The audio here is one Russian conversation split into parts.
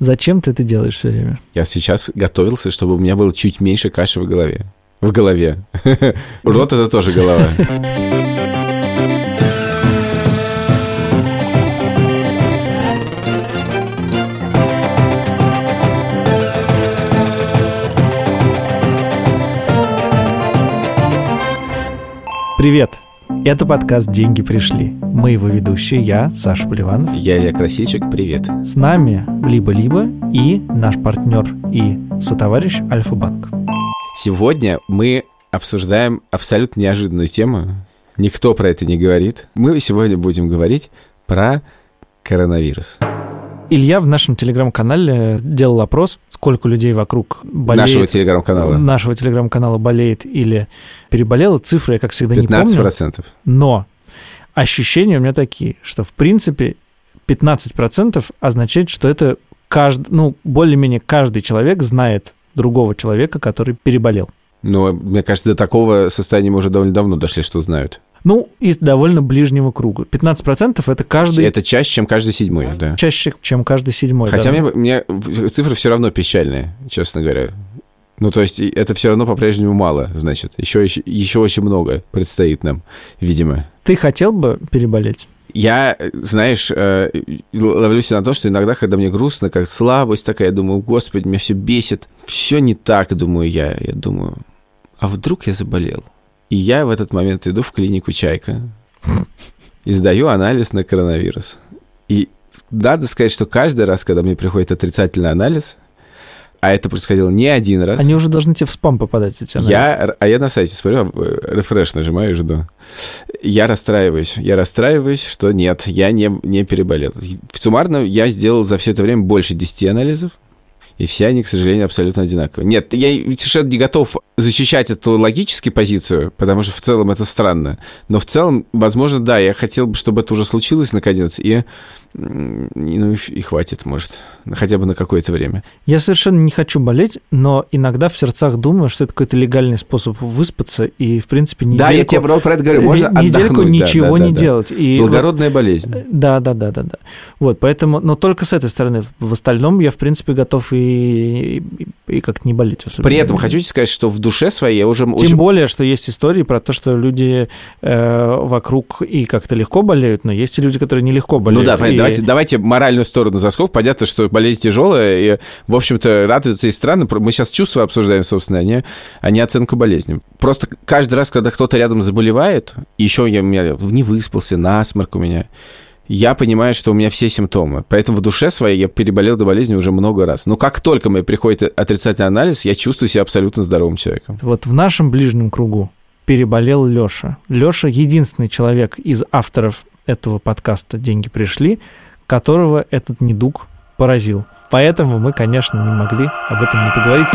Зачем ты это делаешь все время? Я сейчас готовился, чтобы у меня было чуть меньше каши в голове. В голове. Рот — это тоже голова. Привет! Это подкаст «Деньги пришли». Мы его ведущие, я, Саша Поливанов. Я Илья Красильчик, привет. С нами либо-либо и наш партнер и сотоварищ Альфа-Банк. Сегодня мы обсуждаем абсолютно неожиданную тему. Никто про это не говорит. Мы сегодня будем говорить про коронавирус. Илья в нашем телеграм-канале делал опрос, сколько людей вокруг болеет. Нашего телеграм-канала. Нашего телеграм-канала болеет или переболело. Цифры я, как всегда, 15%. не помню. Но ощущения у меня такие, что, в принципе, 15% означает, что это каждый, ну, более-менее каждый человек знает другого человека, который переболел. Но, мне кажется, до такого состояния мы уже довольно давно дошли, что знают. Ну, из довольно ближнего круга. 15% это каждый... Это чаще, чем каждый седьмой, да. Чаще, чем каждый седьмой. Хотя да. мне, мне цифры все равно печальные, честно говоря. Ну, то есть это все равно по-прежнему мало, значит. Еще, еще, еще очень много предстоит нам, видимо. Ты хотел бы переболеть? Я, знаешь, э, ловлю себя на том, что иногда, когда мне грустно, как слабость такая, я думаю, господи, меня все бесит. Все не так, думаю я. Я думаю, а вдруг я заболел? И я в этот момент иду в клинику «Чайка» и сдаю анализ на коронавирус. И надо сказать, что каждый раз, когда мне приходит отрицательный анализ, а это происходило не один раз. Они уже должны тебе в спам попадать, эти анализы. Я, а я на сайте смотрю, рефреш нажимаю и жду. Я расстраиваюсь. Я расстраиваюсь, что нет, я не, не переболел. Суммарно я сделал за все это время больше 10 анализов, и все они, к сожалению, абсолютно одинаковые. Нет, я совершенно не готов защищать эту логически позицию, потому что в целом это странно. Но в целом, возможно, да, я хотел бы, чтобы это уже случилось наконец, и, ну, и хватит, может, хотя бы на какое-то время. Я совершенно не хочу болеть, но иногда в сердцах думаю, что это какой-то легальный способ выспаться, и, в принципе, недельку... Да, я тебе про это говорю, можно Недельку ничего да, да, не да. делать. И Благородная вот, болезнь. Да, да, да, да, да. Вот, поэтому, но только с этой стороны. В остальном я, в принципе, готов и, и, и как-то не болеть. При этом хочу тебе сказать, что в душе своей я уже... Тем очень... более, что есть истории про то, что люди э, вокруг и как-то легко болеют, но есть и люди, которые нелегко болеют. Ну да, и... давайте, давайте моральную сторону заскок. Понятно, что болезнь тяжелая, и, в общем-то, радуется и странно. Мы сейчас чувства обсуждаем, собственно, а не, а не оценку болезни. Просто каждый раз, когда кто-то рядом заболевает, еще я, я не выспался, насморк у меня, я понимаю, что у меня все симптомы. Поэтому в душе своей я переболел до болезни уже много раз. Но как только мне приходит отрицательный анализ, я чувствую себя абсолютно здоровым человеком. Вот в нашем ближнем кругу переболел Лёша. Лёша единственный человек из авторов этого подкаста «Деньги пришли», которого этот недуг поразил. Поэтому мы, конечно, не могли об этом не поговорить.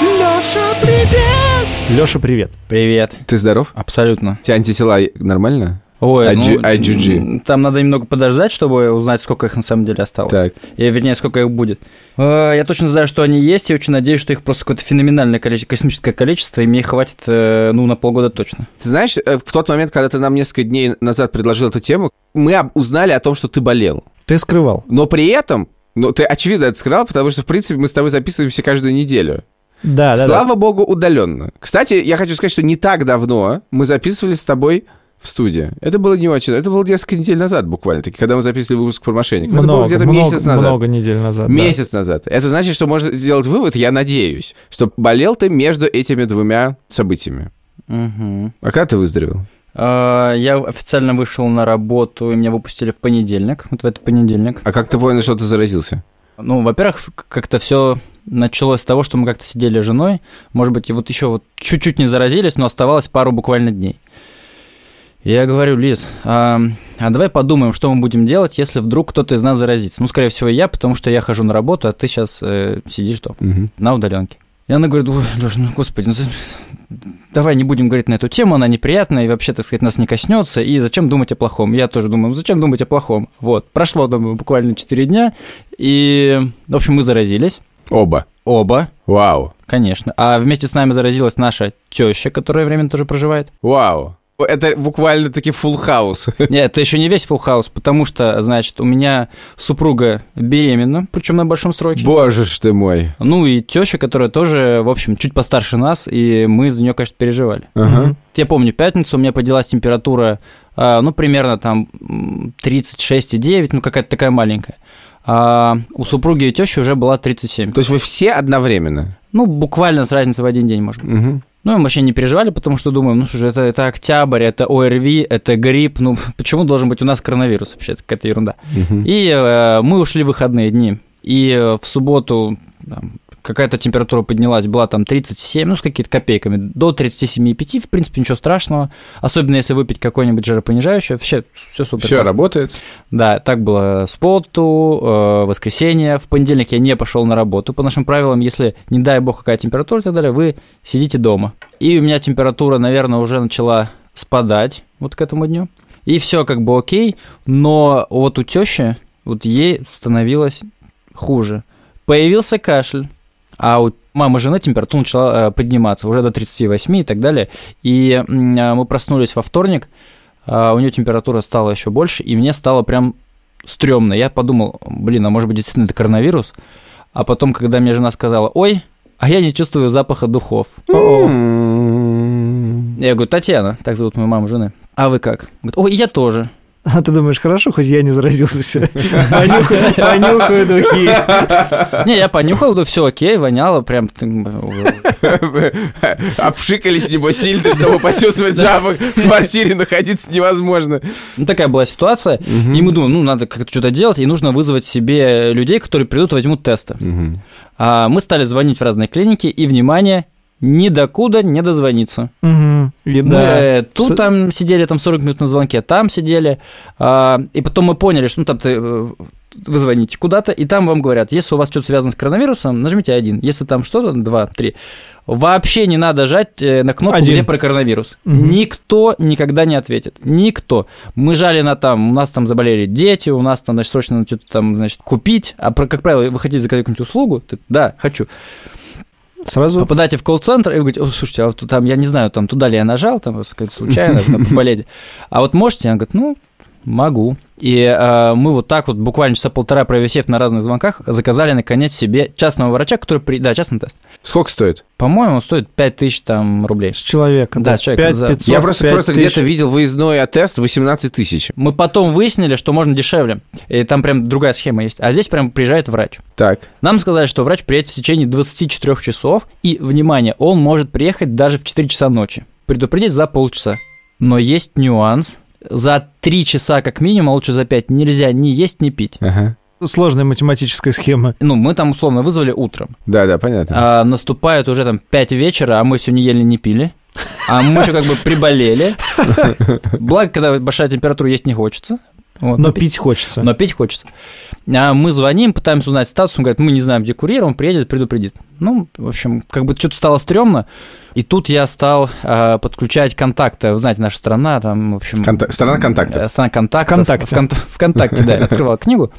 Лёша, привет! Лёша, привет. Привет. Ты здоров? Абсолютно. У тебя антитела нормально? Ой, IG ну, IgG. там надо немного подождать, чтобы узнать, сколько их на самом деле осталось. Так. И, вернее, сколько их будет. Э, Я точно знаю, что они есть, и очень надеюсь, что их просто какое-то феноменальное количество, космическое количество, и мне их хватит, э, ну, на полгода точно. Ты знаешь, э, в тот момент, когда ты нам несколько дней назад предложил эту тему, мы узнали о том, что ты болел. Ты скрывал. Но при этом, ну, ты очевидно это сказал, потому что, в принципе, мы с тобой записываемся каждую неделю. Да, да, Слава богу, удаленно. Кстати, я хочу сказать, что не так давно мы записывались с тобой в студии. Это было не очень... Это было несколько недель назад буквально-таки, когда мы записывали выпуск про да. мошенников. это Много, было где-то много, месяц назад. много недель назад. да. Месяц назад. Это значит, что можно сделать вывод, я надеюсь, что болел ты между этими двумя событиями. Мгм. А когда ты выздоровел? Э, Я официально вышел на работу, и меня выпустили в понедельник, вот в этот понедельник. А как ты понял, что ты заразился? Ну, во-первых, как-то все началось с того, что мы как-то сидели с женой. Может быть, и вот еще вот чуть-чуть не заразились, но оставалось пару буквально дней. Я говорю, Лиз, а, а давай подумаем, что мы будем делать, если вдруг кто-то из нас заразится. Ну, скорее всего, я, потому что я хожу на работу, а ты сейчас э, сидишь дома Мгм. на удаленке. И она говорит, ой, Леш, ну господи, ну, давай не будем говорить на эту тему, она неприятная и вообще, так сказать, нас не коснется, и зачем думать о плохом? Я тоже думаю, «Ну, зачем думать о плохом? Вот, прошло, думаю, буквально 4 дня, и, в общем, мы заразились, Оба. оба, Вау. конечно, а вместе с нами заразилась наша теща, которая временно тоже проживает. Вау. Это буквально-таки full хаус. Нет, это еще не весь full house, потому что, значит, у меня супруга беременна, причем на большом сроке. Боже ж ты мой. Ну и теща, которая тоже, в общем, чуть постарше нас, и мы за нее, конечно, переживали. Ага. Я помню пятницу, у меня поднялась температура, а, ну, примерно там м, 36,9, ну, какая-то такая маленькая. А у супруги и тещи уже была 37. То есть вы все одновременно? Ну, буквально с разницей в один день, может быть. Мгм. Ну, мы вообще не переживали, потому что думаем, ну что же, это, это октябрь, это ОРВИ, это грипп, ну почему должен быть у нас коронавирус вообще, это какая-то ерунда. Мгм. И э, мы ушли в выходные дни, и э, в субботу там, какая-то температура поднялась, была там 37, ну, с какими-то копейками, до 37,5, в принципе, ничего страшного, особенно если выпить какое-нибудь жиропонижающее, вообще все супер. Все работает? Да, так было в субботу, э, воскресенье. В понедельник я не пошел на работу. По нашим правилам, если, не дай бог, какая температура и так далее, вы сидите дома. И у меня температура, наверное, уже начала спадать вот к этому дню. И все как бы окей, но вот у тещи, вот ей становилось хуже. Появился кашель, а у мамы жены температура начала э, подниматься уже до 38 и так далее. И а, мы проснулись во вторник, а, у нее температура стала еще больше, и мне стало прям стрёмно. Я подумал, блин, а может быть действительно это коронавирус? А потом, когда мне жена сказала, ой, а я не чувствую запаха духов. Я говорю, Татьяна, так зовут мою маму жены. А вы как? Говорит, ой, я тоже. А ты думаешь, хорошо, хоть я не заразился все. Понюхаю, понюхаю духи. Не, я понюхал, да все окей, воняло прям. Обшикались, небось, сильно, чтобы почувствовать запах. В квартире находиться невозможно. Ну, такая была ситуация. И мы думаем, ну, надо как-то что-то делать, и нужно вызвать себе людей, которые придут и возьмут тесты. А мы стали звонить в разные клиники, и, внимание, ни докуда не дозвониться. Мгм. И Мы да. э, тут С- там сидели, там 40 минут на звонке, там сидели, а, и потом мы поняли, что ну, там ты, э, вы звоните куда-то, и там вам говорят, если у вас что-то связано с коронавирусом, нажмите один, если там что-то, два, три. Вообще не надо жать э, на кнопку, Один. где про коронавирус. Мгм. Никто никогда не ответит. Никто. Мы жали на там, у нас там заболели дети, у нас там, значит, срочно что-то там, значит, купить. А, про- как правило, вы хотите заказать какую-нибудь услугу? Ты, да, хочу. Сразу Попадаете в колл-центр и вы говорите, «О, слушайте, а вот там, я не знаю, там туда ли я нажал, там случайно, там поболели. А вот можете? Она говорит, ну, могу. И э, мы вот так вот, буквально часа полтора провисев на разных звонках, заказали, наконец, себе частного врача, который... При... Да, частный тест. Сколько стоит? По-моему, он стоит 5000 там рублей. с человека. Да, с человека, 5 за- 500, Я просто, 5 просто где-то видел выездной тест 18 тысяч. Мы потом выяснили, что можно дешевле. И там прям другая схема есть. А здесь прям приезжает врач. Так. Нам сказали, что врач приедет в течение 24 часов, и, внимание, он может приехать даже в 4 часа ночи. Предупредить за полчаса. Но есть нюанс. За 3 часа как минимум, а лучше за 5, нельзя ни есть, ни пить. Ага. Сложная математическая схема. Ну, мы там условно вызвали утром. Да, да, понятно. А наступает уже там 5 вечера, а мы все не ели, не пили. А мы еще как бы приболели. Благо, когда большая температура, есть не хочется. Вот, Но но пить- пить хочется. но пить хочется. А мы звоним, пытаемся узнать статус, он говорит, мы не знаем, где курьер, он приедет, предупредит. Ну, в общем, как бы что-то стало стрёмно, и тут я стал а, подключать контакты. Вы знаете, наша страна, там, в общем... Конта- страна контактов. э, Страна контактов. Вконтакте. В Конт- Вконтакте, да, я открывал книгу.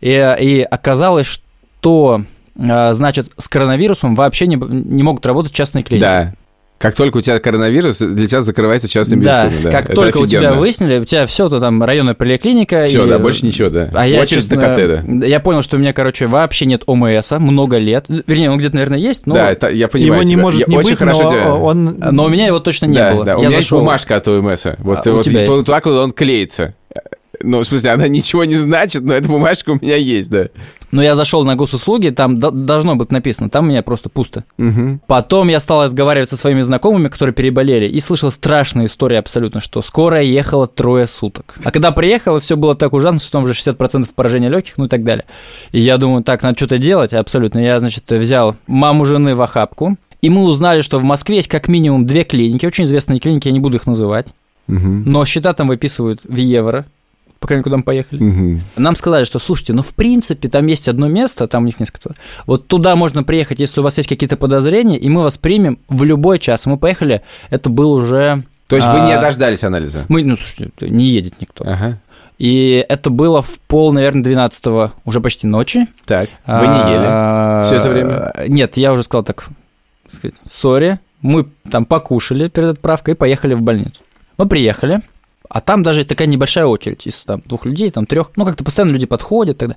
И, и оказалось, что, а, значит, с коронавирусом вообще не, не могут работать частные клиники. Да. Как только у тебя коронавирус, для тебя закрывается частная Да, медицина. Да, как Это только у тебя офигенно. выяснили, у тебя все, то там районная поликлиника. Все, и- да, больше ничего, да. А я, Очередь на честно, КТ, да. Я понял, что у меня, короче, вообще нет ОМСа много лет. Вернее, он где-то, наверное, есть, но, Да, это, я понимаю. Его не тебя. может Я не очень быть, хорошо но тебя- он... но у меня его точно не да, было. Да, у я меня есть зашел. бумажка от ОМС. Вот, А, вот, тебя и есть? вот так вот он клеится. Ну, в смысле, она ничего не значит, но эта бумажка у меня есть, да. Но я зашел на госуслуги, там до- должно быть написано, там у меня просто пусто. Мгм. Потом я стал разговаривать со своими знакомыми, которые переболели, и слышал страшную историю абсолютно, что скорая ехала трое суток. А когда приехала, все было так ужасно, что там уже 60% поражения легких, ну и так далее. И я думаю, так, надо что-то делать, абсолютно. Я, значит, взял маму жены в охапку, и мы узнали, что в Москве есть как минимум две клиники, очень известные клиники, я не буду их называть, Мгм. но счета там выписывают в евро, по крайней мере, куда мы поехали. Мгм. Нам сказали, что, слушайте, ну, в принципе, там есть одно место, там у них несколько... Вот туда можно приехать, если у вас есть какие-то подозрения, и мы вас примем в любой час. Мы поехали, это был уже... То есть вы не а, дождались анализа? Мы, ну, слушайте, не едет никто. Ага. И это было в пол, наверное, 12 уже почти ночи. Так, вы не ели? А, всё это время? Нет, я уже сказал так, сказать, сори, мы там покушали перед отправкой и поехали в больницу. Мы приехали, а там даже такая небольшая очередь из там, двух людей, там трех. Ну, как-то постоянно люди подходят тогда.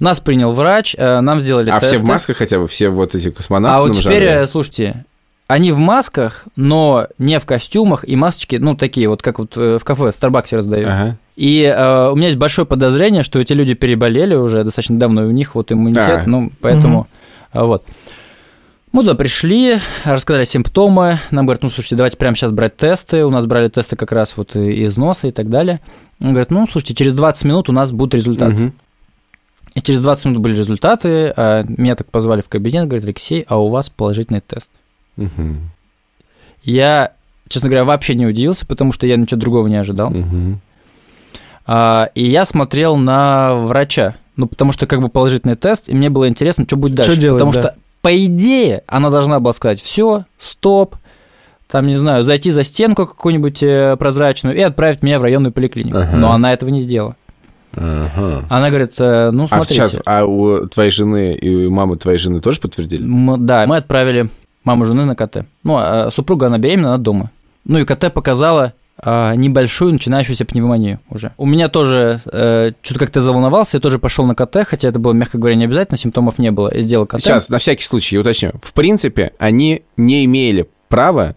Нас принял врач, э, нам сделали А тесты. все в масках хотя бы, все вот эти космонавты А вот теперь, жаре? э, слушайте, они в масках, но не в костюмах, и масочки, ну, такие вот, как вот э, в кафе, в Старбаксе раздают. Ага. И э, у меня есть большое подозрение, что эти люди переболели уже достаточно давно, и у них вот иммунитет, А. ну, поэтому, а, вот. Мы туда пришли, рассказали симптомы, нам говорят, ну, слушайте, давайте прямо сейчас брать тесты, у нас брали тесты как раз вот из носа и так далее. Он говорит, ну, слушайте, через 20 минут у нас будут результаты. Мгм. И через 20 минут были результаты, а меня так позвали в кабинет, говорит, Алексей, а у вас положительный тест. Мгм. Я, честно говоря, вообще не удивился, потому что я ничего другого не ожидал. Мгм. А, и я смотрел на врача, ну, потому что как бы положительный тест, и мне было интересно, что будет дальше. Что делать, потому да. что, по идее, она должна была сказать, все, стоп, там, не знаю, зайти за стенку какую-нибудь э, прозрачную и отправить меня в районную поликлинику. Ага. Но она этого не сделала. Ага. Она говорит, э, ну, А смотрите. сейчас, а у твоей жены и у мамы твоей жены тоже подтвердили? М, да, мы отправили маму жены на КТ. Ну, а супруга, она беременна, она дома. Ну, и КТ показала а, небольшую начинающуюся пневмонию уже. У меня тоже э, что-то как-то заволновался, я тоже пошел на КТ, хотя это было, мягко говоря, не обязательно, симптомов не было, и сделал КТ. Сейчас, на всякий случай, я уточню. В принципе, они не имели права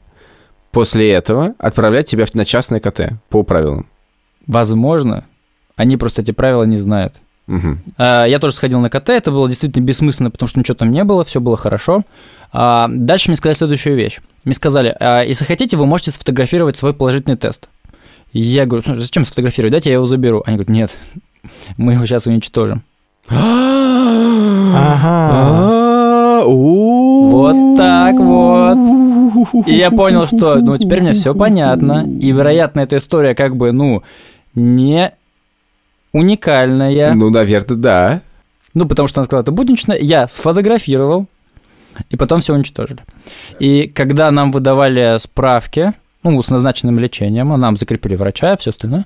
после этого отправлять тебя на частное КТ по правилам. Возможно, они просто эти правила не знают. А, Я тоже сходил на КТ, это было действительно бессмысленно, потому что ничего там не было, все было хорошо. А, Дальше мне сказали следующую вещь. Мне сказали, «А, если хотите, вы можете сфотографировать свой положительный тест. Я говорю, «Слушай, зачем сфотографировать? Дайте я его заберу. Они говорят, нет, мы его сейчас уничтожим. Ага. А. Вот так вот. И я понял, что, ну, теперь мне все понятно. И, вероятно, эта история как бы, ну, не уникальная. Ну, наверное, да. Ну, потому что она сказала, это буднично. Я сфотографировал, и потом все уничтожили. И когда нам выдавали справки, ну, с назначенным лечением, а нам закрепили врача и все остальное,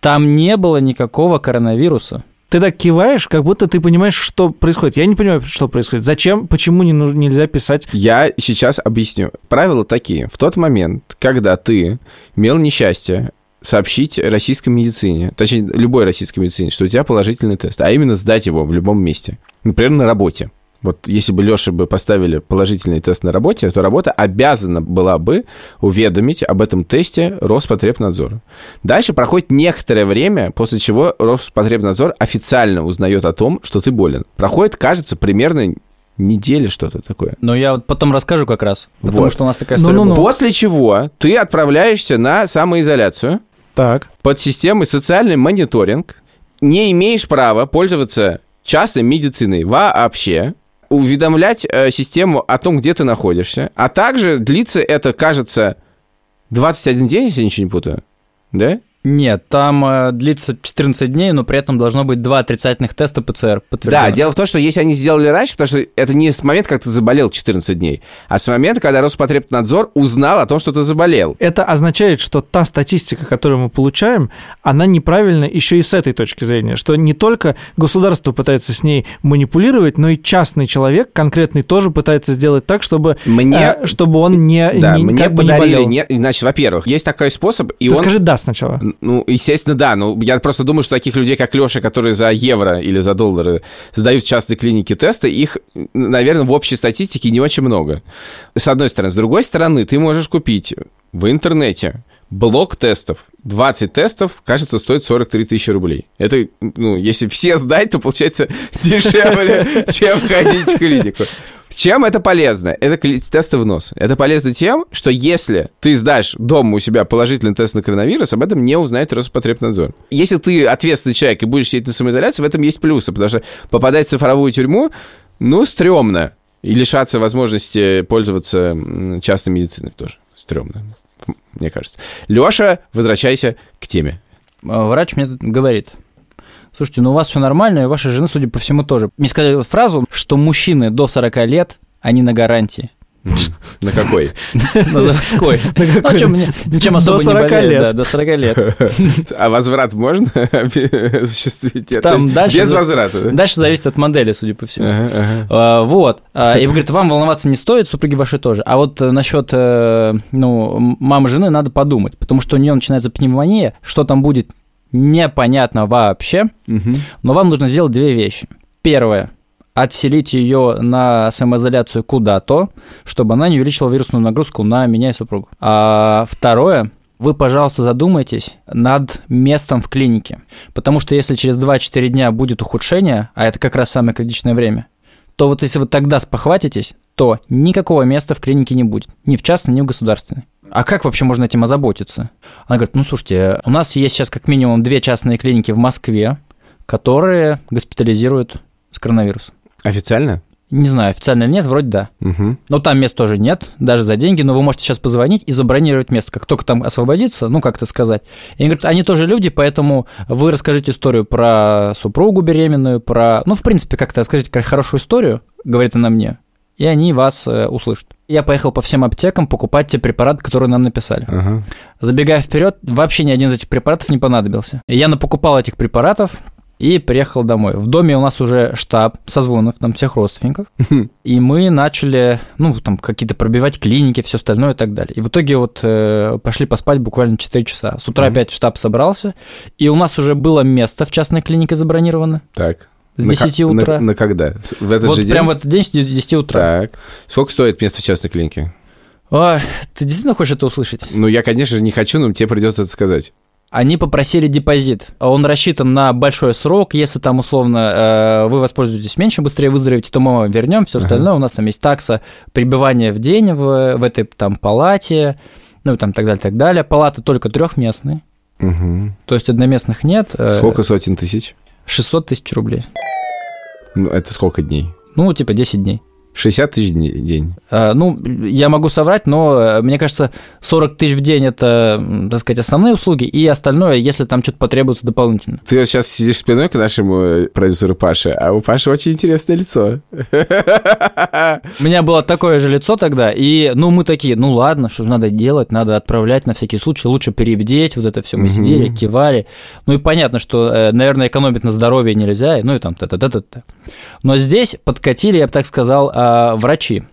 там не было никакого коронавируса. Ты так киваешь, как будто ты понимаешь, что происходит. Я не понимаю, что происходит. Зачем, почему не нужно, нельзя писать Я сейчас объясню. Правила такие. В тот момент, когда ты имел несчастье сообщить российской медицине, точнее, любой российской медицине, что у тебя положительный тест, а именно сдать его в любом месте. Например, на работе. Вот если бы Лёше бы поставили положительный тест на работе, то работа обязана была бы уведомить об этом тесте Роспотребнадзор. Дальше проходит некоторое время, после чего Роспотребнадзор официально узнает о том, что ты болен. Проходит, кажется, примерно недели что-то такое. Но я вот потом расскажу как раз, потому Вот. что у нас такая история Ну-ну-ну. была. После чего ты отправляешься на самоизоляцию так? под системой социальный мониторинг, не имеешь права пользоваться частной медициной вообще, уведомлять э, систему о том, где ты находишься, а также длится это, кажется, 21 день, если я ничего не путаю, да? Нет, там э, длится 14 дней, но при этом должно быть два отрицательных теста ПЦР Да, дело в том, что если они сделали раньше, потому что это не с момента, как ты заболел 14 дней, а с момента, когда Роспотребнадзор узнал о том, что ты заболел. Это означает, что та статистика, которую мы получаем, она неправильна еще и с этой точки зрения, что не только государство пытается с ней манипулировать, но и частный человек конкретный тоже пытается сделать так, чтобы, Мне э, чтобы он не, Да, не- мне как бы не подарили, болел. не, значит, во-первых, есть такой способ, и Ты он... скажи «да» сначала. Ну, естественно, да. Ну, я просто думаю, что таких людей, как Леша, которые за евро или за доллары сдают в частной клинике тесты, их, наверное, в общей статистике не очень много. С одной стороны. С другой стороны, ты можешь купить в интернете блок тестов. 20 тестов, кажется, стоит 43 тысячи рублей. Это, ну, если все сдать, то получается дешевле, чем ходить в клинику. Чем это полезно? Это тесты в нос. Это полезно тем, что если ты сдашь дома у себя положительный тест на коронавирус, об этом не узнает Роспотребнадзор. Если ты ответственный человек и будешь сидеть на самоизоляции, в этом есть плюсы, потому что попадать в цифровую тюрьму, ну, стрёмно. И лишаться возможности пользоваться частной медициной тоже стрёмно, мне кажется. Лёша, возвращайся к теме. А Врач мне говорит, слушайте, ну у вас все нормально, и ваша жена, судя по всему, тоже. Мне сказали фразу, что мужчины до 40 лет, они на гарантии. На какой? На заводской. Ну, чем особо не 40 болеет, лет. да, До 40 лет. А возврат можно осуществить? Нет, Там то есть дальше Без возврата, да? Дальше зависит от модели, судя по всему. Ага, ага. А, Вот. А, И говорит, вам волноваться не стоит, супруги ваши тоже. А вот э, насчет э, ну, мамы жены надо подумать, потому что у нее начинается пневмония, что там будет непонятно вообще, но вам нужно сделать две вещи. Первое отселить ее на самоизоляцию куда-то, чтобы она не увеличила вирусную нагрузку на меня и супругу. А второе, вы, пожалуйста, задумайтесь над местом в клинике. Потому что если через 2-4 дня будет ухудшение, а это как раз самое критичное время, то вот если вы тогда спохватитесь, то никакого места в клинике не будет. Ни в частной, ни в государственной. А как вообще можно этим озаботиться? Она говорит, ну слушайте, у нас есть сейчас как минимум две частные клиники в Москве, которые госпитализируют с коронавирусом. Официально? Не знаю, официально или нет, вроде да. Мгм. Но там мест тоже нет, даже за деньги, но вы можете сейчас позвонить и забронировать место, как только там освободится, ну, как это сказать. И они говорят, они тоже люди, поэтому вы расскажите историю про супругу беременную, про... Ну, в принципе, как-то расскажите хорошую историю, говорит она мне, и они вас э, услышат. Я поехал по всем аптекам покупать те препараты, которые нам написали. Ага. Забегая вперед, вообще ни один из этих препаратов не понадобился. Я напокупал этих препаратов и приехал домой. В доме у нас уже штаб созвонов, там всех родственников. И мы начали, ну, там, какие-то пробивать клиники, все остальное и так далее. И в итоге вот э, пошли поспать буквально 4 часа. С утра Мгм. опять штаб собрался, и у нас уже было место в частной клинике забронировано Так. с На 10 ка- на- утра. На, когда? С- В этот вот же прям в день? этот день с 10 утра. Так. Сколько стоит место в частной клинике? Ой, ты действительно хочешь это услышать? Ну, я, конечно же, не хочу, но тебе придется это сказать. Они попросили депозит. Он рассчитан на большой срок. Если там, условно, э, вы воспользуетесь меньше, быстрее выздоровеете, то мы вам вернем все Ага. остальное. У нас там есть такса пребывания в день в, в этой там палате, ну, там, так далее, так далее. Палаты только трехместные, Мгм. то есть одноместных нет. Э, Сколько сотен тысяч? 600 тысяч рублей. Ну, это сколько дней? Ну, типа 10 дней. 60 тысяч дней- день. Э, Ну, я могу соврать, но э, мне кажется, 40 тысяч в день – это, так сказать, основные услуги, и остальное, если там что-то потребуется дополнительно. Ты вот сейчас сидишь спиной к нашему э, продюсеру Паше, а у Паши очень интересное лицо. У меня было такое же лицо тогда, и, ну, мы такие, ну, ладно, что надо делать, надо отправлять на всякий случай, лучше перебдеть, вот это все. Мы сидели, кивали. Ну, и понятно, что, э, наверное, экономить на здоровье нельзя, ну, и там та-та-та-та-та. Но здесь подкатили, я бы так сказал, а, врачи.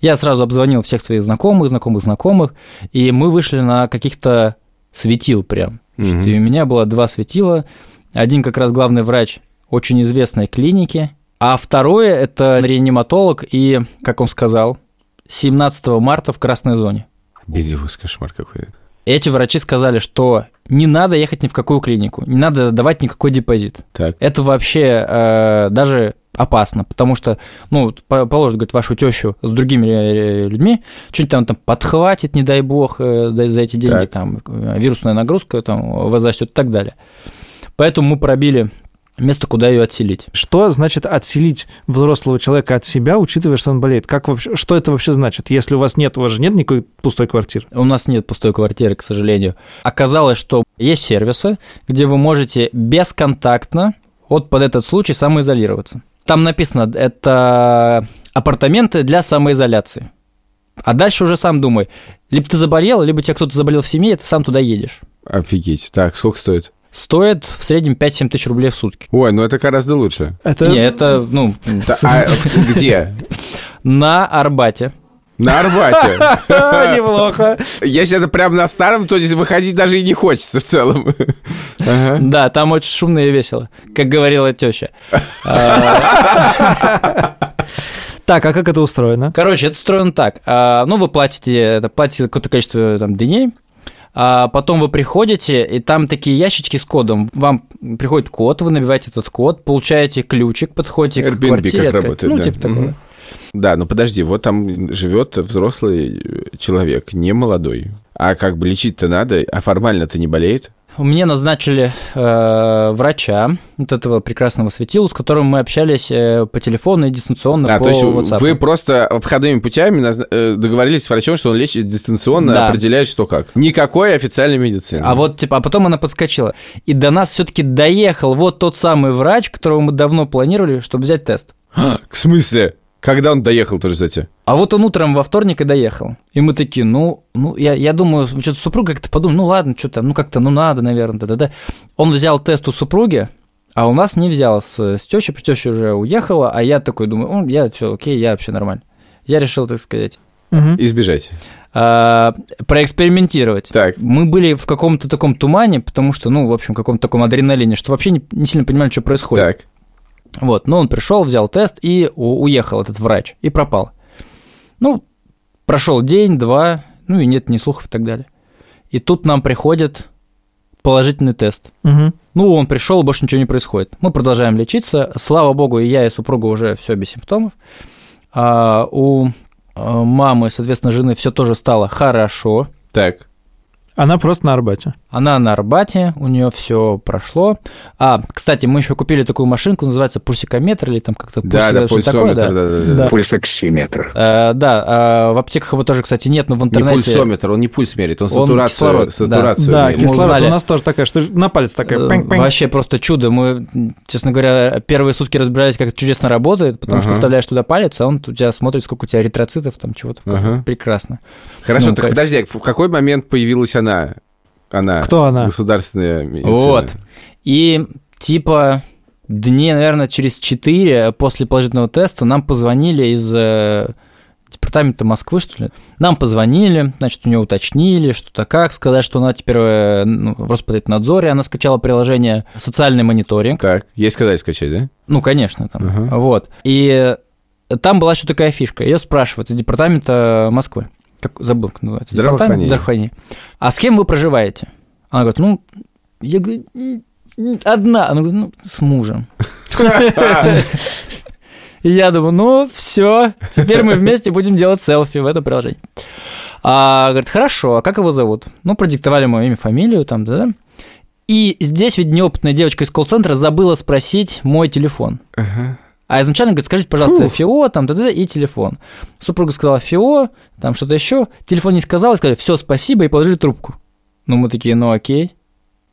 Я сразу обзвонил всех своих знакомых, знакомых, знакомых, и мы вышли на каких-то светил прям. Мгм. И у меня было два светила. Один как раз главный врач очень известной клиники, а второе – это реаниматолог и, как он сказал, 17 марта в красной зоне. Бедивус, кошмар какой. Эти врачи сказали, что не надо ехать ни в какую клинику, не надо давать никакой депозит. Так. Это вообще э, даже опасно, потому что, ну, по- положат, говорит, вашу тещу с другими э, людьми, что-нибудь там, там подхватит, не дай бог, э, за эти деньги, Так. там, э, вирусная нагрузка там возрастет и так далее. Поэтому мы пробили место, куда ее отселить. Что значит отселить взрослого человека от себя, учитывая, что он болеет? Как вообще, что это вообще значит? Если у вас нет, у вас же нет никакой пустой квартиры. У нас нет пустой квартиры, к сожалению. Оказалось, что есть сервисы, где вы можете бесконтактно вот под этот случай самоизолироваться. Там написано, это апартаменты для самоизоляции. А дальше уже сам думай. Либо ты заболел, либо у тебя кто-то заболел в семье, и ты сам туда едешь. Офигеть. Так, сколько стоит? Стоит в среднем 5-7 тысяч рублей в сутки. Ой, ну это гораздо лучше. Это Не, это, ну, а где? на Арбате. На Арбате. неплохо. Если это прям на старом, то здесь выходить даже и не хочется в целом. Да, там очень шумно и весело, как говорила теща. Так, а как это устроено? Короче, это устроено так. А, Ну, вы платите, платите какое-то количество там, дней, а потом вы приходите, и там такие ящички с кодом. Вам приходит код, вы набиваете этот код, получаете ключик, подходите к Airbnb квартире. как работает, Ну, да. типа такого. Мгм. Да, ну подожди, вот там живет взрослый человек, не молодой. А как бы лечить-то надо, а формально-то не болеет? Мне назначили э, врача, вот этого прекрасного светила, с которым мы общались э, по телефону и дистанционно А, по то есть WhatsApp. вы просто обходными путями назна- э, договорились с врачом, что он лечит дистанционно, Да. определяет, что как. Никакой официальной медицины. А вот, типа, а потом она подскочила. И до нас все-таки доехал вот тот самый врач, которого мы давно планировали, чтобы взять тест. В смысле? Когда он доехал тоже за тебя? А вот он утром во вторник и доехал. И мы такие, ну, ну я, я думаю, что-то супруга как-то подумал, ну ладно, что там, ну как-то, ну надо, наверное, да-да-да. Он взял тест у супруги, а у нас не взял с, с тещей, потому что теща уже уехала, а я такой думаю, ну, я все окей, я вообще нормально. Я решил, так сказать, Мгм. Избежать. а, проэкспериментировать. Так. Мы были в каком-то таком тумане, потому что, ну, в общем, в каком-то таком адреналине, что вообще не, не сильно понимали, что происходит. Так. Вот, но он пришел, взял тест и уехал, этот врач, и пропал. Ну, прошел день, два, ну и нет ни слухов и так далее. И тут нам приходит положительный тест. Мгм. Ну, он пришел, больше ничего не происходит. Мы продолжаем лечиться. Слава богу, и я, и супруга уже все без симптомов. А у а, мамы, соответственно, жены все тоже стало хорошо. Так. Она просто на Арбате. Она на Арбате, у нее все прошло. А, кстати, мы еще купили такую машинку, называется пульсикометр или там как-то Да, да, что-то такое, пульсометр, да, да, да. Да. Пульсоксиметр. Э, да, а в аптеках его тоже, кстати, нет, но в Не интернете... пульсометр, он не пульс меряет, он, Он сатурацию, кислород, да. сатурацию да, меряет. кис- кислород узнали. у нас тоже такая, что на палец такая. Э, пэнь-пэнь. Вообще просто чудо. Мы, честно говоря, первые сутки разбирались, как это чудесно работает, потому что Ага. вставляешь туда палец, а он у тебя смотрит, сколько у тебя эритроцитов, там чего-то. Ага. Прекрасно. Хорошо, Ну, так как- подожди, в какой момент появилась она? Она. Кто она? Государственная медицина. Вот. И типа дней, наверное, через 4 после положительного теста нам позвонили из э, департамента Москвы, что ли. Нам позвонили, значит, у нее уточнили, что-то как, сказать, что она теперь э, ну, в Роспотребнадзоре, она скачала приложение «Социальный мониторинг». Так, есть сказать скачать, да? Ну, конечно, там. Ага. Вот. И там была еще такая фишка. Ее спрашивают из департамента Москвы. Как, забыл, как называется. Здравоохранение. Департамент здравоохранения. А с кем вы проживаете? Она говорит, ну, я говорю, «Н- н- одна. Она говорит, ну, с мужем. И я думаю, ну, все, теперь мы вместе будем делать селфи в этом приложении. А, говорит, хорошо, а как его зовут? Ну, продиктовали мое имя, фамилию, там, да, да. И здесь, ведь неопытная девочка из колл-центра забыла спросить мой телефон. Ага. А изначально говорит, скажите, пожалуйста, Фух. ФИО, там, да, и телефон. Супруга сказала ФИО, там что-то еще. Телефон не сказал, и сказали, все, спасибо, и положили трубку. Ну, мы такие, ну окей.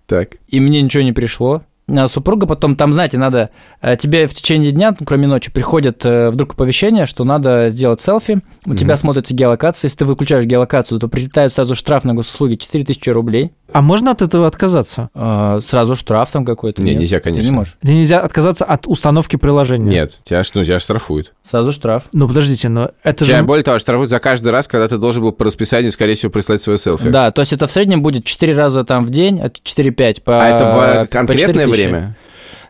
Так. И мне ничего не пришло. А супруга потом, там, знаете, надо, э, тебе в течение дня, ну, кроме ночи, приходит э, вдруг оповещение, что надо сделать селфи, у Мгм. тебя смотрится геолокация, если ты выключаешь геолокацию, то прилетает сразу штраф на госуслуги 4000 рублей, А можно от этого отказаться? А, сразу штраф там какой-то. Не, нет? нельзя, Ты конечно. Не можешь. Нельзя отказаться от установки приложения? Нет, тебя, ну, тебя штрафуют. Сразу штраф. Ну, подождите, но это Тебя, же... более того, штрафуют за каждый раз, когда ты должен был по расписанию, скорее всего, прислать свое селфи. Да, то есть это в среднем будет 4 раза там в день, это 4-5 по А это в э, конкретное 4000. время?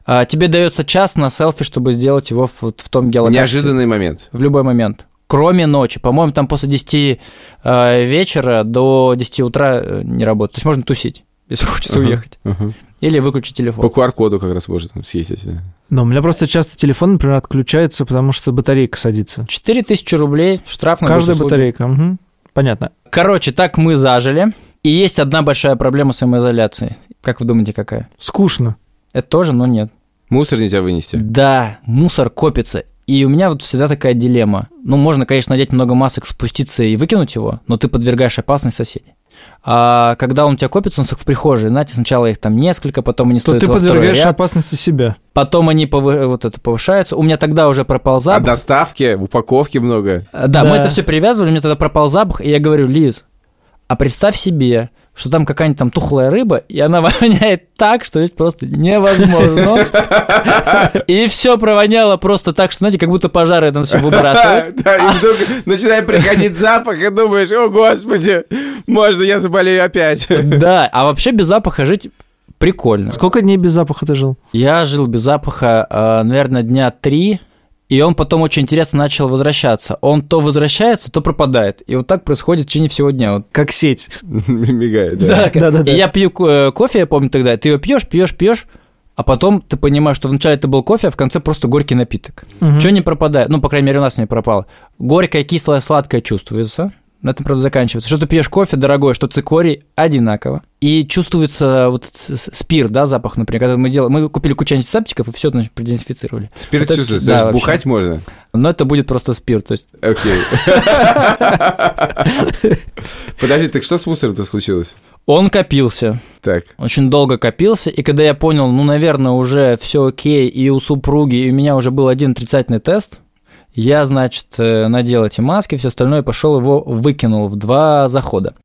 А, тебе дается час на селфи, чтобы сделать его в, в том геолокации. Неожиданный момент. В любой момент. Кроме ночи. По-моему, там после 10 э, вечера до 10 утра э, не работает. То есть можно тусить, если хочется Ага. уехать. Ага. Или выключить По телефон. QR-коду как раз можно съездить. да. Но у меня просто часто телефон, например, отключается, потому что батарейка садится. 4000 рублей штраф на Каждая батарейка. мгм. Понятно. Короче, так мы зажили. И есть одна большая проблема самоизоляции. Как вы думаете, какая? Скучно. Это тоже, но нет. Мусор нельзя вынести. Да, мусор копится. И у меня вот всегда такая дилемма. Ну, можно, конечно, надеть много масок, спуститься и выкинуть его, но ты подвергаешь опасность соседей. А когда он у тебя копится, он в прихожей, знаете, сначала их там несколько, потом они То стоят ты во второй подвергаешь ряд, опасности себя. потом они повы- вот это повышаются. У меня тогда уже пропал А запах. доставки, упаковки много. А, Да, мы Да. это все привязывали, у меня тогда пропал запах, и я говорю, Лиз, а представь себе, что там какая-нибудь там тухлая рыба, и она воняет так, что здесь просто невозможно. И все провоняло просто так, что, знаете, как будто пожары это все выбрасывают. Да, и вдруг начинает приходить запах, и думаешь, о, господи, можно я заболею опять. Да, а вообще без запаха жить прикольно. Сколько дней без запаха ты жил? Я жил без запаха, э, наверное, дня три, и он потом очень интересно начал возвращаться. Он то возвращается, то пропадает. И вот так происходит в течение всего дня. Вот Как сеть. Мигает, да. Да, да, да. И я пью ко- кофе, я помню тогда, ты его пьешь, пьешь, пьешь, а потом ты понимаешь, что вначале это был кофе, а в конце просто горький напиток. Мгм. Что не пропадает? Ну, по крайней мере, у нас не пропало. Горькое, кислое, сладкое чувствуется. На этом, правда, заканчивается. Что ты пьешь кофе дорогой, что цикорий, одинаково. И чувствуется вот спирт, да, запах, например. Когда мы делали, мы купили кучу антисептиков и все, значит, продезинфицировали. Спирт Вот это- чувствуется, да, даже вообще. бухать можно. Но это будет просто спирт. То есть Окей. Подожди, так что с мусором-то случилось? он копился. Так, очень долго копился, и когда я понял, ну, наверное, уже все окей, и у супруги, и у меня уже был один отрицательный тест, Я, значит, э, надел эти маски, все остальное, пошел его выкинул в два захода.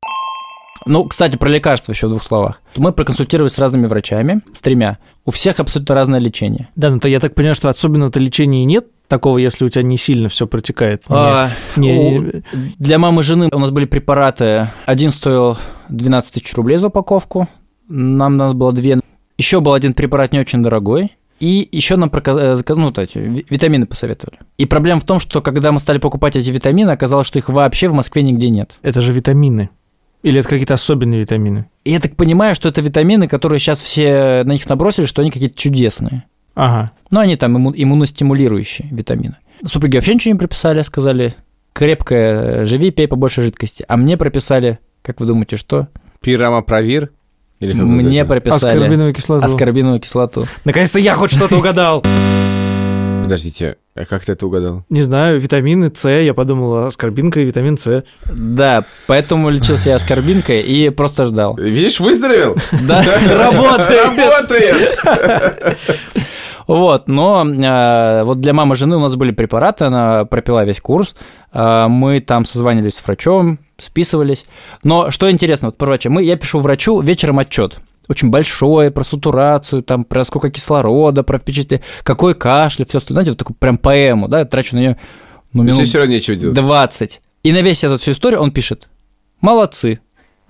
Ну, кстати, про лекарства еще в двух словах. Мы проконсультировались с разными врачами, с тремя. У всех абсолютно разное лечение. Да, ну то я так понимаю, что особенного-то лечения нет такого, если у тебя не сильно все протекает. Не- А, не- у- Для мамы и жены у нас были препараты. Один стоил 12 тысяч рублей за упаковку. Нам надо было две. Еще был один препарат не очень дорогой. И еще нам прока- э, ну, ви- витамины посоветовали. И проблема в том, что когда мы стали покупать эти витамины, оказалось, что их вообще в Москве нигде нет. Это же витамины. Или это какие-то особенные витамины? И я так понимаю, что это витамины, которые сейчас все на них набросили, что они какие-то чудесные. Ага. Но они там имму- иммуностимулирующие витамины. Супруги вообще ничего не прописали, сказали, крепко э, живи, пей побольше жидкости. А мне прописали, как вы думаете, что? Пирамопровир? Или Мне прописали Аскорбиновую кислоту. аскорбиновую кислоту. Наконец-то я хоть что-то угадал. Подождите, а как ты это угадал? Не знаю, витамины С, я подумал, аскорбинка и витамин С. Да, поэтому лечился я аскорбинкой и просто ждал. Видишь, выздоровел? Да, работает. Работает! Вот, но э, вот для мамы жены у нас были препараты, она пропила весь курс, э, мы там созванивались с врачом, списывались. Но что интересно, вот про врача, мы, я пишу врачу вечером отчет, очень большой, про сатурацию, там, про сколько кислорода, про впечатление, какой кашель, все остальное, знаете, вот такую прям поэму, да, трачу на нее ну, минут все равно нечего делать. 20. И на весь эту всю историю он пишет, молодцы,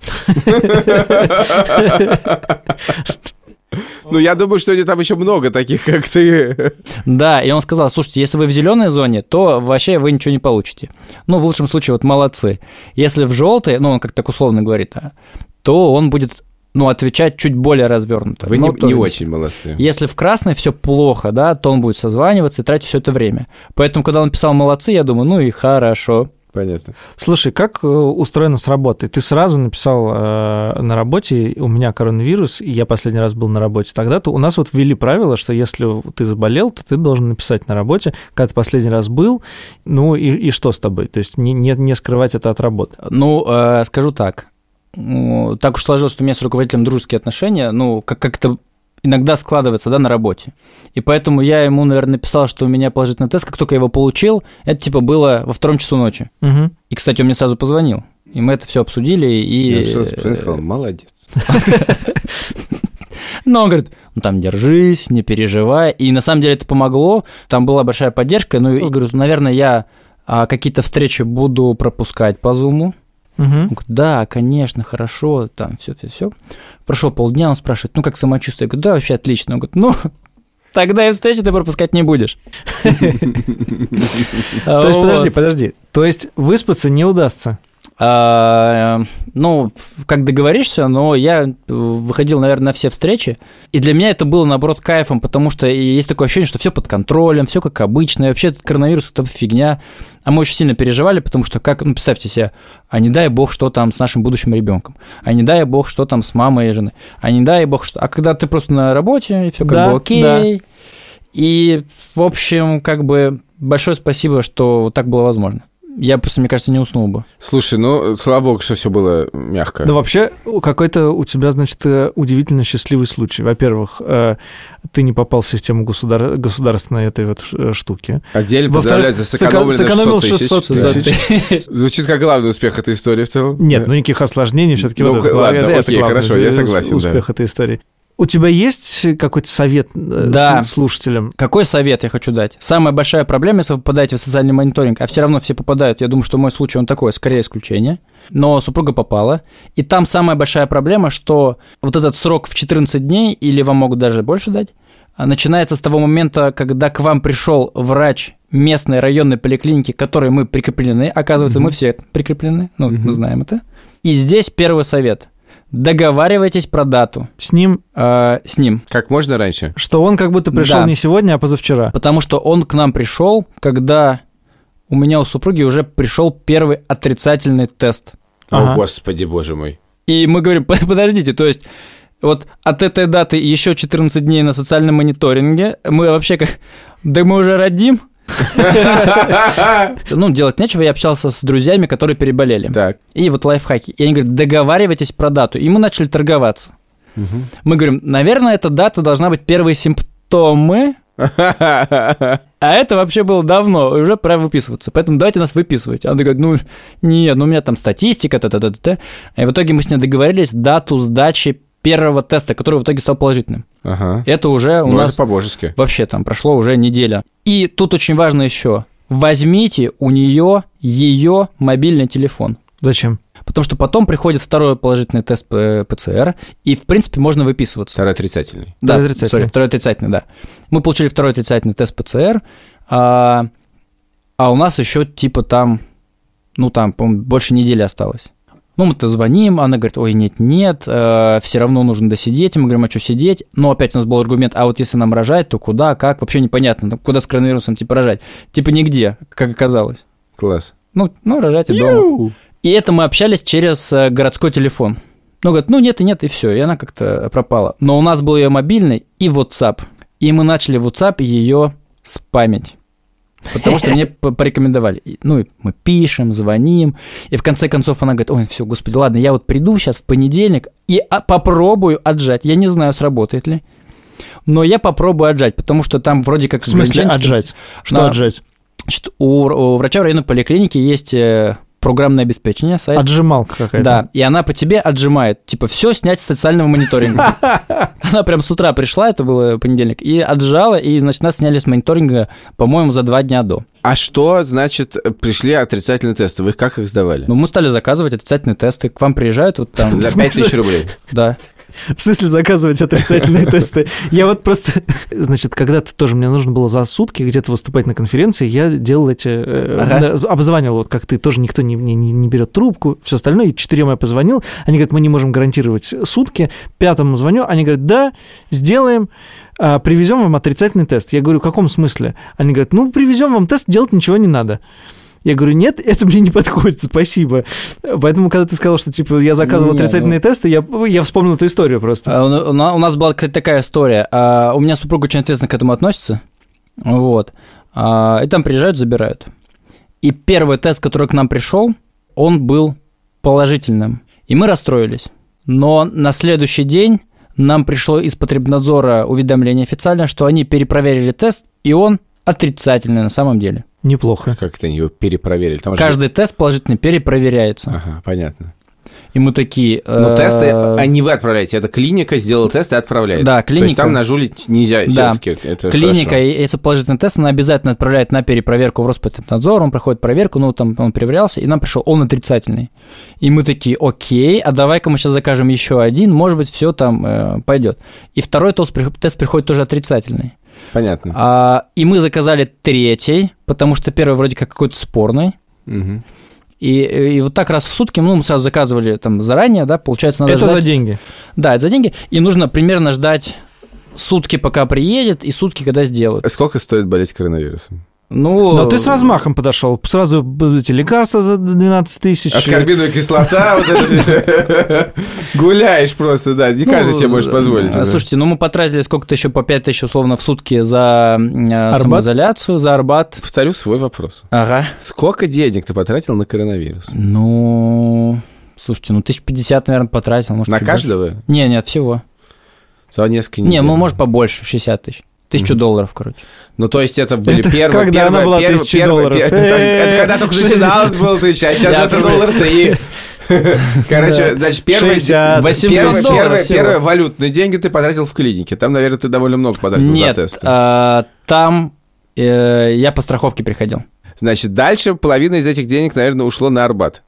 Ну, я думаю, что там еще много таких, как ты. Да, и он сказал, слушайте, если вы в зеленой зоне, то вообще вы ничего не получите. Ну, в лучшем случае, вот молодцы. Если в желтой, ну, он как так условно говорит, а, то он будет, ну, отвечать чуть более развернуто. Вы не, тоже не очень молодцы. Если в красной все плохо, да, то он будет созваниваться и тратить все это время. Поэтому, когда он писал молодцы, я думаю, ну и хорошо. Понятно. Слушай, как э, устроено с работой? Ты сразу написал э, на работе, у меня коронавирус, и я последний раз был на работе. Тогда-то у нас вот ввели правило, что если ты заболел, то ты должен написать на работе, когда ты последний раз был, ну и, и что с тобой? То есть не, не, не скрывать это от работы. Ну, э, скажу так. Ну, Так уж сложилось, что у меня с руководителем дружеские отношения, ну, как- как-то иногда складывается, да, на работе. И поэтому я ему, наверное, написал, что у меня положительный тест, как только я его получил, это типа было во втором часу ночи. Мгм. И, кстати, он мне сразу позвонил. И мы это все обсудили, и... Я спокойно сказал, молодец. Но он говорит, ну там держись, не переживай. И на самом деле это помогло, там была большая поддержка. Ну, и говорю, наверное, я а, какие-то встречи буду пропускать по зуму. Он говорит, да, конечно, хорошо, там все, все, все. Прошло полдня, он спрашивает, ну как самочувствие? Я говорю, да, вообще отлично. Он говорит, ну, тогда и встречи ты пропускать не будешь. То есть, подожди, подожди. То есть выспаться не удастся. А, ну, как договоришься, но я выходил, наверное, на все встречи, и для меня это было, наоборот, кайфом, потому что есть такое ощущение, что все под контролем, все как обычно, и вообще этот коронавирус это фигня. А мы очень сильно переживали, потому что, как, ну, представьте себе, а не дай бог, что там с нашим будущим ребенком, а не дай бог, что там с мамой и женой, а не дай бог, что... А когда ты просто на работе, и все как Да, бы окей. И, в общем, как бы большое спасибо, что так было возможно. Я просто, мне кажется, не уснул бы. Слушай, ну, слава богу, что все было мягко. Ну, вообще, какой-то у тебя, значит, э, удивительно счастливый случай. Во-первых, э, ты не попал в систему государ... государственной этой вот штуки. Отдельно Во-вторых, поздравляю за сэко- сэкономленные сэкономил 600 тысяч. 600 тысяч. Звучит как главный успех этой истории в целом. Нет, ну никаких осложнений, все-таки Ну, вот это, ладно, это окей, главный хорошо, я согласен, да. Успех этой истории. У тебя есть какой-то совет э, Да. слушателям? Какой совет я хочу дать? Самая большая проблема, если вы попадаете в социальный мониторинг, а все равно все попадают, я думаю, что мой случай, он такой, скорее исключение, но супруга попала, и там самая большая проблема, что вот этот срок в 14 дней, или вам могут даже больше дать, а, начинается с того момента, когда к вам пришел врач местной районной поликлиники, к которой мы прикреплены, оказывается, мы все прикреплены, ну, мы знаем это. И здесь первый совет. Договаривайтесь про дату С ним, э, с ним. Как можно раньше? что он как будто пришел Да. не сегодня, а позавчера. Потому что он к нам пришел, когда у меня у супруги уже пришел первый отрицательный тест. Ага. О, господи, боже мой. И мы говорим, «Под- подождите, то есть вот от этой даты еще 14 дней на социальном мониторинге, мы вообще как, да мы уже родим? Ну, делать нечего, я общался с друзьями, которые переболели. Так. И вот лайфхаки. И они говорят, договаривайтесь про дату. И мы начали торговаться. Мы говорим, наверное, эта дата должна быть первые симптомы А это вообще было давно, и уже пора выписываться. Поэтому давайте нас выписывать. Она говорит, ну, нет, ну у меня там статистика, та та та та И в итоге мы с ней договорились дату сдачи первого теста, который в итоге стал положительным. Ага. Это уже у Ну, нас это по-божески. вообще там прошло уже неделя. И тут очень важно еще. Возьмите у нее ее мобильный телефон. Зачем? Потому что потом приходит второй положительный тест ПЦР, и, в принципе, можно выписываться. Второй отрицательный. Да, Второй отрицательный. сори, второй отрицательный, да. Мы получили второй отрицательный тест ПЦР, а, а у нас еще типа там, ну там, по больше недели осталось. Ну, мы-то звоним, она говорит, ой, нет, нет, все равно нужно досидеть. И мы говорим, а что сидеть? Но опять у нас был аргумент, а вот если нам рожать, то куда, как, вообще непонятно. Ну, Куда с коронавирусом, типа, рожать? Типа нигде, как оказалось. Класс. Ну, ну рожайте дома. И это мы общались через э, городской телефон. Ну, говорит, ну нет и нет, и все. И она как-то пропала. Но у нас был ее мобильный и WhatsApp. И мы начали в WhatsApp ее спамить. Потому что мне по- порекомендовали. Ну, мы пишем, звоним. И в конце концов она говорит, ой, все, господи, ладно, я вот приду сейчас в понедельник и а, попробую отжать. Я не знаю, сработает ли. Но я попробую отжать, потому что там вроде как... В смысле отжать? Что отжать? Значит, у, у врача в районной поликлинике есть э, программное обеспечение, сайт. Отжималка какая-то. Да, и она по тебе отжимает. Типа, все снять с социального мониторинга. Она прям с утра пришла, это было понедельник, и отжала, и, значит, нас сняли с мониторинга, по-моему, за два дня до. А что, значит, пришли отрицательные тесты? Вы их как их сдавали? Ну, мы стали заказывать отрицательные тесты. К вам приезжают вот там... За в смысле? 5000 рублей. Да. В смысле заказывать отрицательные тесты? Я вот просто... Значит, когда-то тоже мне нужно было за сутки где-то выступать на конференции, я делал эти... э, Ага. Обзванивал, вот как ты, тоже никто не, не, не- не берет трубку, все остальное. И четырем я позвонил, они говорят, мы не можем гарантировать сутки. Пятому звоню, они говорят, да, сделаем, а, привезем вам отрицательный тест. Я говорю, в каком смысле? Они говорят, ну, привезем вам тест, делать ничего не надо. Я говорю, нет, это мне не подходит, спасибо. Поэтому, когда ты сказал, что, типа, я заказывал Не, отрицательные тесты, я, я вспомнил эту историю просто. А, У у нас была, кстати, такая история. А, У меня супруга очень ответственно к этому относится. Вот. А, И там приезжают, забирают. И первый тест, который к нам пришел, он был положительным. И мы расстроились. Но на следующий день нам пришло из потребнадзора уведомление официально, что они перепроверили тест, и он отрицательный на самом деле. Неплохо. Как это они его перепроверили? Там же- Каждый тест положительный перепроверяется. Ага, понятно. И мы такие... Но э, тесты, а не вы отправляете, это клиника сделала тест и отправляет. Да, То есть клиника. там нажулить нельзя Да. все-таки. Это Клиника, хорошо. если положительный тест, она обязательно отправляет на перепроверку в Роспотребнадзор, он проходит проверку, ну, там он проверялся, и нам пришел, он отрицательный. И мы такие, окей, а давай-ка мы сейчас закажем еще один, может быть, все там э, пойдет. И второй тест, тест приходит тоже отрицательный. Понятно. А, и мы заказали третий, потому что первый вроде как какой-то спорный. Мгм. И, и вот так раз в сутки, ну, мы сразу заказывали там заранее, да, получается, надо Это ждать- за деньги. Да, это за деньги, и нужно примерно ждать сутки, пока приедет, и сутки, когда сделают. Сколько стоит болеть коронавирусом? Ну, Но ты с размахом подошел. Сразу эти лекарства за 12 тысяч. Аскорбиновая кислота, вот это. Гуляешь просто, да, не ну, каждый себе может позволить. э, это. Слушайте, ну мы потратили сколько-то еще по 5 тысяч условно в сутки за э, самоизоляцию, за Арбат. Повторю свой вопрос. Ага. Сколько денег ты потратил на коронавирус? Ну, слушайте, ну 1050, наверное, потратил. Может, На каждого? Не, нет, всего. За несколько Не, недель? ну, может, побольше, 60 тысяч. Тысячу долларов, короче. Ну, то есть это были Это первые... когда она первые- была первые- 1000 первые- долларов. Это, это когда только начиналось было тысяча, а сейчас это доллар три. Короче, значит, первые... 60. 800 Первые, первые, валютные деньги ты потратил в клинике. Там, наверное, ты довольно много потратил Нет, за тесты. а, там э, я по страховке приходил. Значит, дальше половина из этих денег, наверное, ушло на Арбат.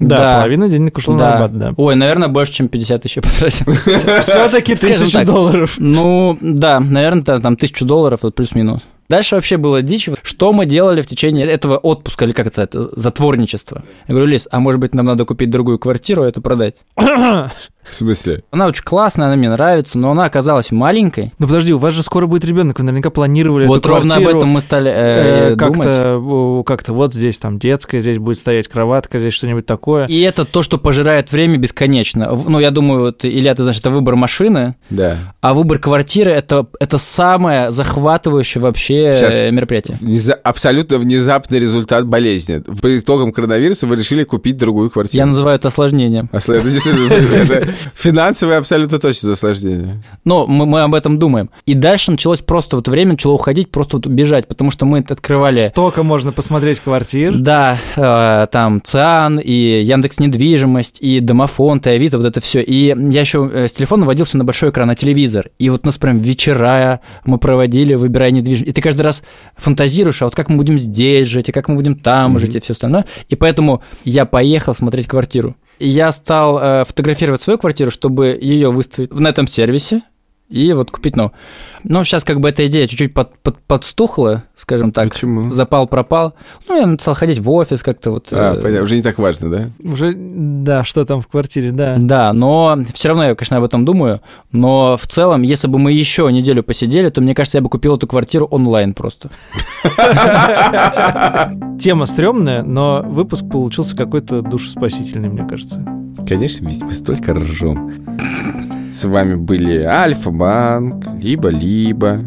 Да, Да. половина денег ушла Да. на Арбат, да. Ой, наверное, больше, чем 50 тысяч я потратил. Все-таки тысячу долларов. Ну, да, наверное, та- там тысячу долларов, плюс-минус. Дальше вообще было дичь. Что мы делали в течение этого отпуска, или как это, это затворничества? Я говорю, Лиз, а может быть, нам надо купить другую квартиру, а эту продать? В смысле? Она очень классная, она мне нравится, но она оказалась маленькой. Ну подожди, у вас же скоро будет ребенок, вы наверняка планировали вот эту ровно об квартиру, этом мы стали э, э, думать. как-то, как-то вот здесь там детская, здесь будет стоять кроватка, здесь что-нибудь такое. И это то, что пожирает время бесконечно. Ну, я думаю, вот, Илья, ты знаешь, это выбор машины, Да. а выбор квартиры это, это самое захватывающее вообще Сейчас. э, мероприятие. Внеза- Абсолютно внезапный результат болезни. По итогам коронавируса вы решили купить другую квартиру. Я называю это осложнением. А Финансовое абсолютно точно наслаждение. Но мы, мы об этом думаем. И дальше началось просто вот время начало уходить, просто вот бежать, потому что мы открывали... Столько можно посмотреть квартир. Да, э, там ЦИАН, и Яндекс Недвижимость, и Домофон, и Авито, вот это все. И я еще э, с телефона водил все на большой экран, на телевизор. И вот у нас прям вечера мы проводили, выбирая недвижимость. И ты каждый раз фантазируешь, а вот как мы будем здесь жить, и как мы будем там mm-hmm. жить, и все остальное. И поэтому я поехал смотреть квартиру. Я стал э, фотографировать свою квартиру, чтобы ее выставить на этом сервисе и вот купить новую. Ну, сейчас как бы эта идея чуть-чуть под, под, подстухла, скажем так. Почему? Запал пропал. Ну, я стал ходить в офис как-то вот. А, э... понятно, уже не так важно, да? Уже, да, что там в квартире, да. Да, но все равно я, конечно, об этом думаю. Но в целом, если бы мы еще неделю посидели, то, мне кажется, я бы купил эту квартиру онлайн просто. Тема стрёмная, но выпуск получился какой-то душеспасительный, мне кажется. Конечно, ведь мы столько ржем. С вами были Альфа-банк, либо-либо.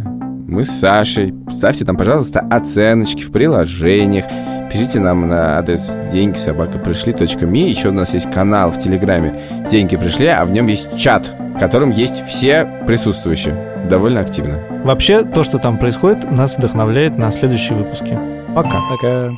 Мы с Сашей. Ставьте там, пожалуйста, оценочки в приложениях. Пишите нам на адрес деньги собака пришли ми. Еще у нас есть канал в Телеграме Деньги пришли, а в нем есть чат, в котором есть все присутствующие. Довольно активно. Вообще, то, что там происходит, нас вдохновляет на следующие выпуски. Пока. Пока.